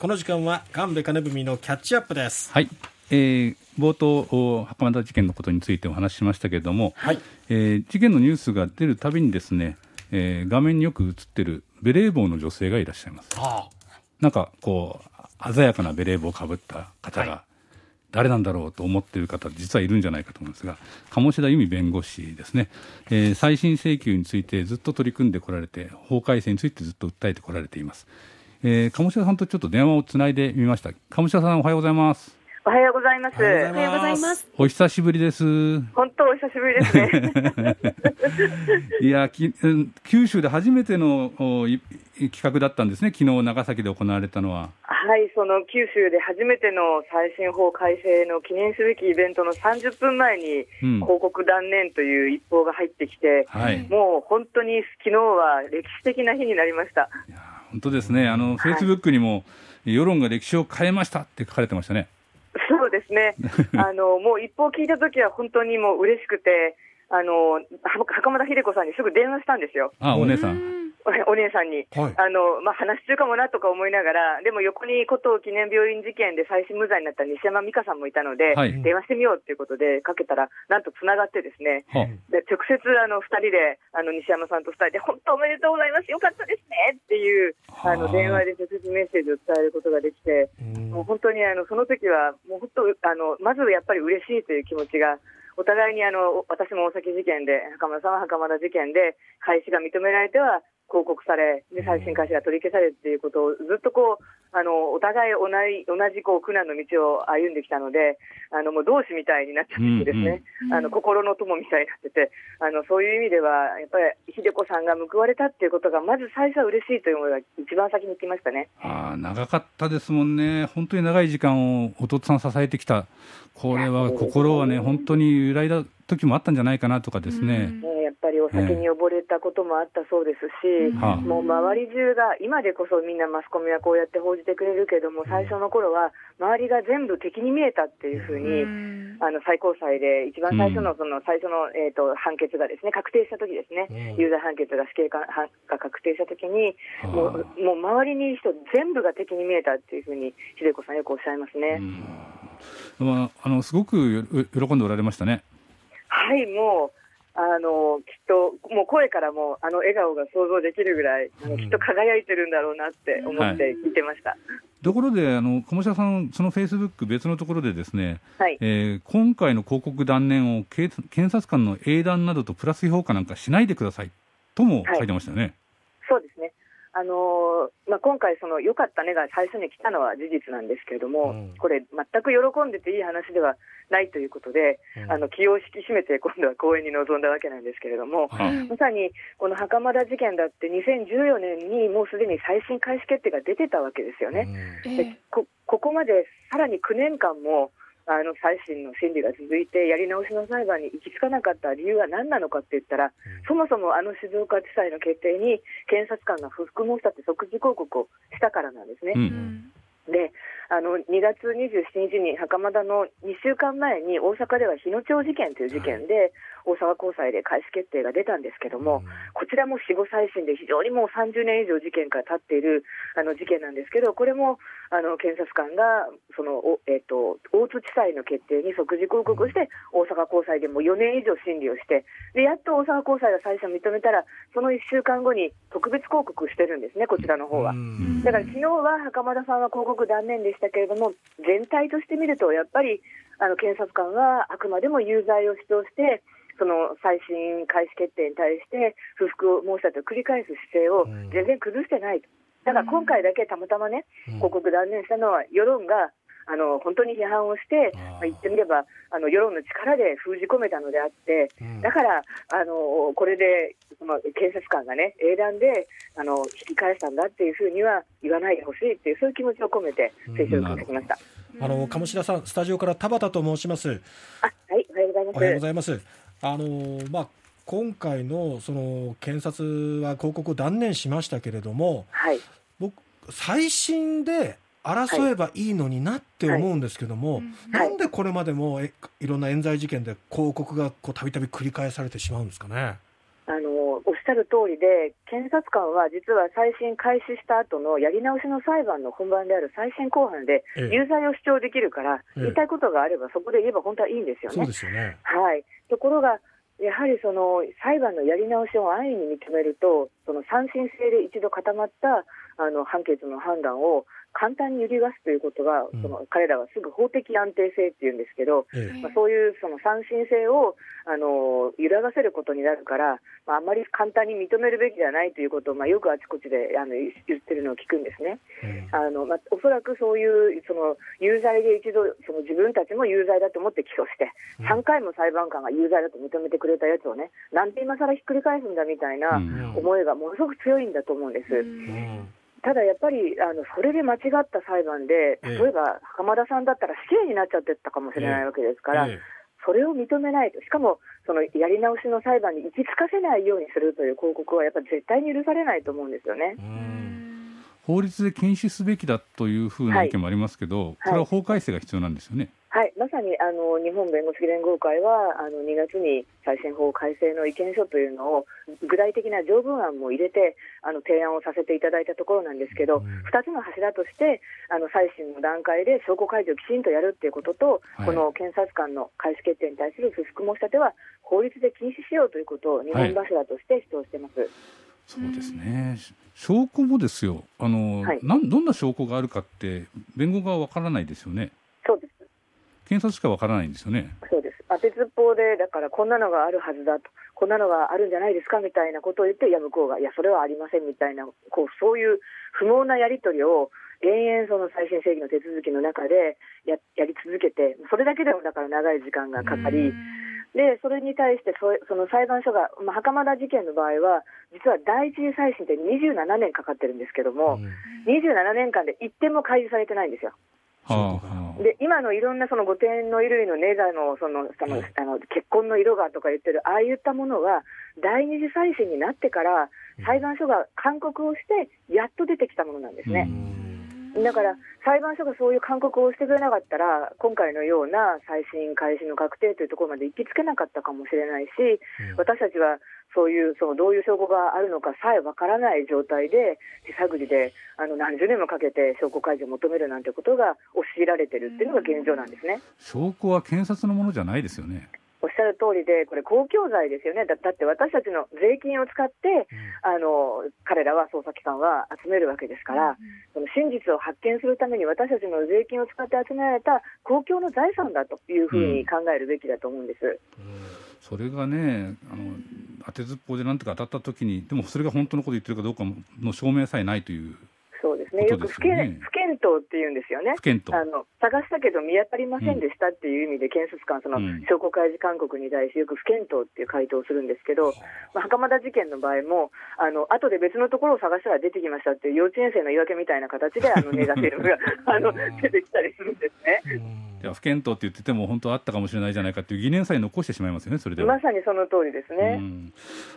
この時間は神戸金文のキャッチアップです。はい、えー、冒頭袴田事件のことについてお話ししましたけれども、はい。えー事件のニュースが出るたびにですね、えー画面によく映ってるベレー帽の女性がいらっしゃいます。あ。なんかこう鮮やかなベレー帽をかぶった方が、はい。誰なんだろうと思っている方実はいるんじゃないかと思うんですが鴨志田由美弁護士ですね、えー再審請求についてずっと取り組んでこられて法改正についてずっと訴えてこられています、えー鴨志田さんとちょっと電話をつないでみました鴨志田さんおはようございますおはようございます。おはようございます。お久しぶりです本当お久しぶりですね。いやきうん九州で初めてのおい企画だったんですね昨日長崎で行われたのははい、その九州で初めての再審法改正の記念すべきイベントの30分前にうん広告断念という一報が入ってきて、はいもう本当に昨日は歴史的な日になりました。本当ですね、あのフェイスブックにも、世論が歴史を変えましたって書かれてましたね。そうですね。あの、もう一報聞いたときは本当にもう嬉しくて、あの、は袴田秀子さんにすぐ電話したんですよ。あ、お姉さ。うんん お姉さんに、はい。あのまあ、話し中かもなとか思いながら、でも横に古東記念病院事件で再審無罪になった西山美香さんもいたので、はい。電話してみようということでかけたら、なんとつながってですね、はで直接あの2人であの西山さんと2人で、本当おめでとうございます、よかったですね。っていうあはあの電話で直接メッセージを伝えることができて、うん。もう本当にあのその時は、もう本当あの、まずやっぱり嬉しいという気持ちが、お互いにあの私も大崎事件で、袴田さんは袴田事件で、開始が認められては広告され、で再審開始が取り消されるっていうことをずっとこう、あのお互い同じ同じこう苦難の道を歩んできたので、あのもう同志みたいになっちゃっててですね、うんうん。あの心の友みたいになってて、あのそういう意味では、やっぱり秀子さんが報われたっていうことが、まず最初は嬉しいという思いが一番先に来ましたね。ああ長かったですもんね、本当に長い時間を弟さん支えてきた、これは心はね、本当に揺らいだ時もあったんじゃないかなとかですね、ねやっぱりお酒に溺れたこともあったそうですし、はあ。もう周り中が、今でこそみんなマスコミはこうやって報じてくれるけども、最初の頃は、周りが全部敵に見えたっていうふうに、うん。あの最高裁で一番最初のその最初の、えー、と判決がですね確定した時ですね、うん。有罪判決が死刑かはが確定した時に、もはうもう周りにいる人全部が敵に見えたっていうふうに、秀子さんよくおっしゃいますね。まあ、あのすごくよ喜んでおられましたね。はい、もう、あの、きっと、もう声からも、あの笑顔が想像できるぐらい、あのきっと輝いてるんだろうなって思って聞いてました。ところで、あの鴨志田さん、そのフェイスブック、別のところでですね、はい。えー今回の広告断念を警検察官の英断などとプラス評価なんかしないでくださいとも書いてましたよね。そうですね。あのーまあ、今回、その良かったねが最初に来たのは事実なんですけれども、うん。これ、全く喜んでていい話ではないということで、うん。あの気を引き締めて、今度は公演に臨んだわけなんですけれども、はまさにこの袴田事件だって、2014年にもうすでに再審開始決定が出てたわけですよね。でええこここまでさらに9年間もあの再審の審理が続いて、やり直しの裁判に行き着かなかった理由は何なのかって言ったら、そもそもあの静岡地裁の決定に検察官が不服申し立て即時抗告をしたからなんですね。ううん。んであの2月27日に袴田の2週間前に大阪では日野町事件という事件で、大阪高裁で開始決定が出たんですけども、こちらも死後再審で非常にもう30年以上事件から経っているあの事件なんですけど、これもあの検察官がその、おえー、と大津地裁の決定に即時抗告をして、大阪高裁でも4年以上審理をして、でやっと大阪高裁が再審を認めたら、その1週間後に特別抗告してるんですね、こちらの方は。うん。だから昨日は袴田さんは広告断念でしたけれども、全体として見ると、やっぱりあの検察官はあくまでも有罪を主張して、その再審開始決定に対して不服を申し立てを繰り返す姿勢をうん。全然崩してないと、だから今回だけたまたまね、うん。広告断念したのは、世論があの本当に批判をして、まあ言ってみれば、あの世論の力で封じ込めたのであって、うんだからあのこれで、まあ、検察官がね、英断であの引き返したんだっていうふうには言わないでほしいっていう、そういう気持ちを込めて、聖書を書きました。あの鴨志田さん、スタジオから田畑と申します。あはい、おはようございます。おはようございます。あのまあ今回のその検察は広告を断念しましたけれども、はい、僕再審で争えばいいのになって思うんですけども、はいなんでこれまでもえいろんな冤罪事件で広告がこうたびたび繰り返されてしまうんですかね？あののおっしゃる通りで、検察官は実は再審開始した後のやり直しの裁判の本番である再審公判でええ有罪を主張できるから、ええ言いたいことがあれば、そこで言えば本当はいいんですよそうね。ですよね。はい、ところが、やはりその裁判のやり直しを安易に認めると、その三審制で一度固まったあの判決の判断を簡単に揺りがすということが、うん。その彼らはすぐ法的安定性っていうんですけど、ええ。まあ、そういうその三審性をあの揺らがせることになるから、まあ、あんまり簡単に認めるべきではないということを、まあ、よくあちこちであの言ってるのを聞くんですね。うん。あのまあ、おそらくそういうその有罪で一度その自分たちも有罪だと思って起訴して、うん。3回も裁判官が有罪だと認めてくれたやつをね、なんで今更ひっくり返すんだみたいなうん。思いがものすごく強いんだと思うんです。うんただやっぱりあのそれで間違った裁判で、ええ。例えば袴田さんだったら死刑になっちゃってたかもしれないわけですから、ええ。それを認めないと、しかもそのやり直しの裁判に行き着かせないようにするという広告は、やっぱり絶対に許されないと思うんですよね。うん。法律で禁止すべきだというふうな意見もありますけど、これは法改正が必要なんですよね。はい、まさにあの日本弁護士連合会はあの2月に再審法改正の意見書というのを具体的な条文案も入れてあの提案をさせていただいたところなんですけど、うん2つの柱としてあの再審の段階で証拠開示をきちんとやるということと、はいこの検察官の開始決定に対する不服申し立ては法律で禁止しようということを日本柱として主張しています。そうですね。証拠もですよ。あの、はいなんどんな証拠があるかって弁護側はわからないですよね。そうです検察しかわからないんですよね。そうです。当てずっぽうで、だからこんなのがあるはずだと、こんなのがあるんじゃないですかみたいなことを言って、いや、向こうが、いや、それはありませんみたいな、こうそういう不毛なやり取りを、延々その再審請求の手続きの中でややり続けて、それだけでもだから長い時間がかかり、でそれに対してそその裁判所が、まあ、袴田事件の場合は、実は第一次再審って27年かかってるんですけども、27年間で一点も開示されてないんですよ。はあ、はあ、で今のいろんなその御殿の衣類のネザのそのその、はい。あの結婚の色がとか言ってる、ああいったものは、第二次再審になってから、裁判所が勧告をして、やっと出てきたものなんですね。だから、裁判所がそういう勧告をしてくれなかったら、今回のような再審開始の確定というところまで行きつけなかったかもしれないし、私たちはそういうそのどういう証拠があるのかさえわからない状態で、手探りであの何十年もかけて証拠開示を求めるなんてことが教えられてるっていうのが現状なんですね。証拠は検察のものじゃないですよね。おっしゃる通りで、これ、公共財ですよね、だだって私たちの税金を使って、あの彼らは捜査機関は集めるわけですから、その真実を発見するために、私たちの税金を使って集められた公共の財産だというふうに考えるべきだと思うんです。それがね、あの当てずっぽうでなんとか当たったときに、でもそれが本当のこと言ってるかどうかの証明さえないというね、よく不検不検討って言うんですよね。あの探したけど見当たりませんでしたっていう意味で、検察官、そのうん証拠開示勧告に対してよく不検討っていう回答をするんですけど、まあ、袴田事件の場合も、あの後で別のところを探したら出てきましたっていう幼稚園生の言い訳みたいな形で、あのネガフィルムがあの出てきたりするんですね。いや不検討って言ってても、本当はあったかもしれないじゃないかっていう疑念さえ残してしまいますよね、それでは。まさにその通りですうね。ん、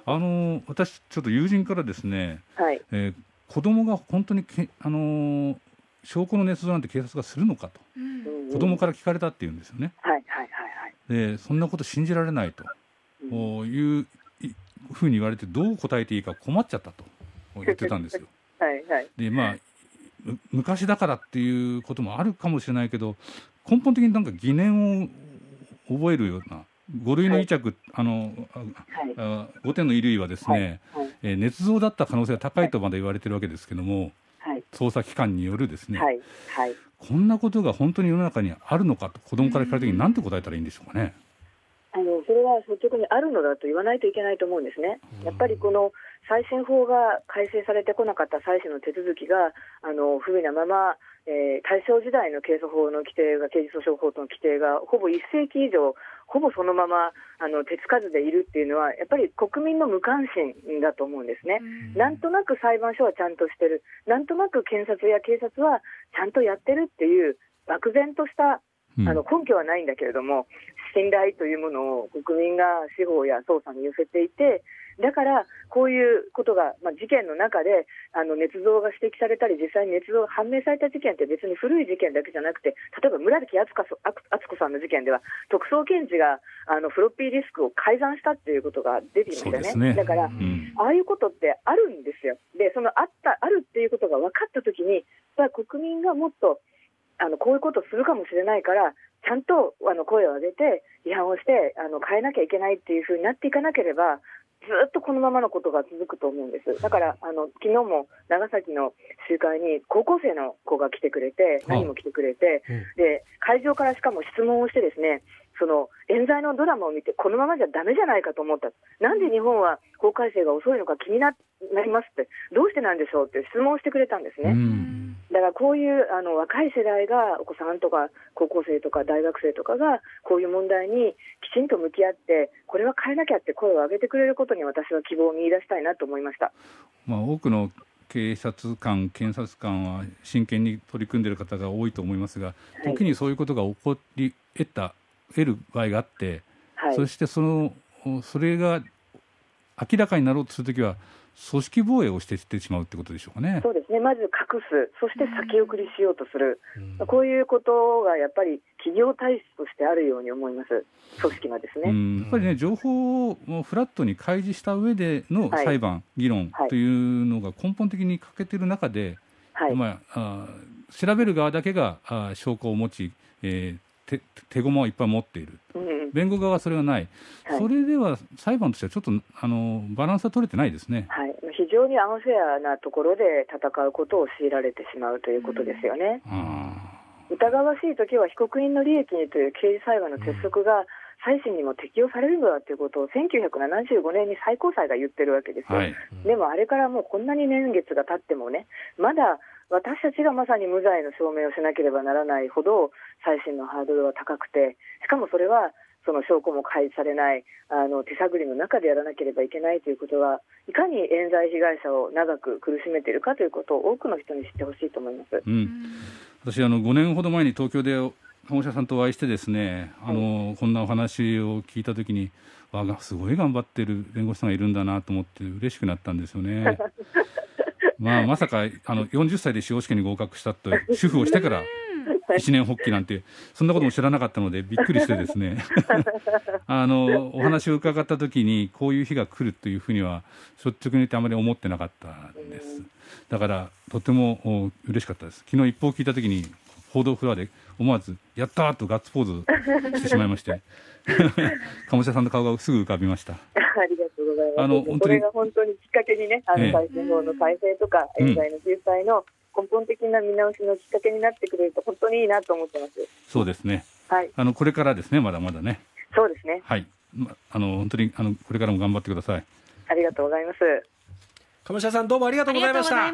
あの私、ちょっと友人からですね、はい、えー子供が本当にけ、あのー証拠の捏造なんて警察がするのかと、うん子供から聞かれたっていうんですよね。はいはいはいはい。でそんなこと信じられないとうんいういふうに言われて、どう答えていいか困っちゃったと言ってたんですよ。はいはい。でまあむ昔だからっていうこともあるかもしれないけど根本的になんか疑念を覚えるような5類の癒着、あのあはいあ5点の衣類はですね、はいえー捏造だった可能性が高いとまで言われてるわけですけども、はい捜査機関によるですね、はいはい。こんなことが本当に世の中にあるのかと子供から聞かれた時に何て答えたらいいんでしょうかね。あのそれは率直にあるのだと言わないといけないと思うんですね。やっぱりこの再審法が改正されてこなかった再審の手続きがあの不備なまま、えー大正時代の刑訴法の規定が刑事訴訟法との規定がほぼ1世紀以上ほぼそのままあの手つかずでいるっていうのはやっぱり国民の無関心だと思うんですね。なんとなく裁判所はちゃんとしてる、なんとなく検察や警察はちゃんとやってるっていう漠然としたうん。あの根拠はないんだけれども、信頼というものを国民が司法や捜査に寄せていて、だからこういうことが、まあ、事件の中であの捏造が指摘されたり、実際に捏造が判明された事件って別に古い事件だけじゃなくて、例えば村木敦子さんの事件では、特捜検事があのフロッピーディスクを改ざんしたっていうことが出てきましたね。ねだから、うん、ああいうことってあるんですよ。で、そのあったあるっていうことが分かったときに、国民がもっとあのこういうことをするかもしれないから、ちゃんとあの声を上げて、批判をしてあの変えなきゃいけないっていうふうになっていかなければ、ずっとこのままのことが続くと思うんです。だからあの昨日も長崎の集会に高校生の子が来てくれて、何も来てくれて、で会場からしかも質問をしてですね。その冤罪のドラマを見て、このままじゃだめじゃないかと思った、なんで日本は法改正が遅いのか気になりますって、どうしてなんでしょうって質問をしてくれたんですね。だからこういうあの若い世代が、お子さんとか高校生とか大学生とかが、こういう問題にきちんと向き合って、これは変えなきゃって声を上げてくれることに、私は希望を見出したいなと思いました。まあ、多くの警察官、検察官は真剣に取り組んでいる方が多いと思いますが、時にそういうことが起こり得た得る場合があって、はい、そしてそのそれが明らかになろうとするときは組織防衛をしてしてしまうってことでしょうかね。そうですね。まず隠す、そして先送りしようとする、うん、こういうことがやっぱり企業体質としてあるように思います。組織がですね。やっぱりね情報をフラットに開示した上での裁判、はい、議論というのが根本的に欠けている中で、はい、まああ調べる側だけがあ証拠を持ち、えー、手手駒をいっぱい持っている、うん、弁護側はそれがない、はい、それでは裁判としてはちょっとあのバランスは取れてないですね、はい、非常にアンフェアなところで戦うことを強いられてしまうということですよね。うん、疑わしい時は被告人の利益にという刑事裁判の鉄則が、再審にも適用されるのだということを1975年に最高裁が言ってるわけですよ、はい、でもあれからもうこんなに年月が経ってもね、まだ私たちがまさに無罪の証明をしなければならないほど再審のハードルは高くてしかもそれはその証拠も開示されないあの手探りの中でやらなければいけないということはいかに冤罪被害者を長く苦しめているかということを多くの人に知ってほしいと思います、うん、私あの5年ほど前に東京で鴨下さんとお会いしてですねあの、はい、こんなお話を聞いたときにわがすごい頑張ってる弁護士さんがいるんだなと思って嬉しくなったんですよね。まあ、まさかあの40歳で司法試験に合格したと主婦をしてから一年発起なんてそんなことも知らなかったのでびっくりしてですね。あのお話を伺った時にこういう日が来るというふうには率直に言ってあまり思ってなかったんです。だからとても嬉しかったです。昨日一報を聞いた時に報道フロアで思わず「やった!」とガッツポーズしてしまいまして鴨下さんの顔がすぐ浮かびましたありがとうございます。あの本当にこれが本当にきっかけにね、あの再生法の改正とか、冤罪の救済の根本的な見直しのきっかけになってくれると本当にいいなと思ってます。そうですね。はい。あのこれからですね、まだまだね。そうですね。はい。ま、あの本当にあのこれからも頑張ってください。ありがとうございます。鴨下さんどうもありがとうございました。あ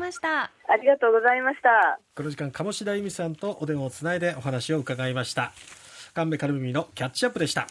りがとうございました。この時間鴨志田由美さんとお電話をつないでお話を伺いました。神戸カルミのキャッチアップでした。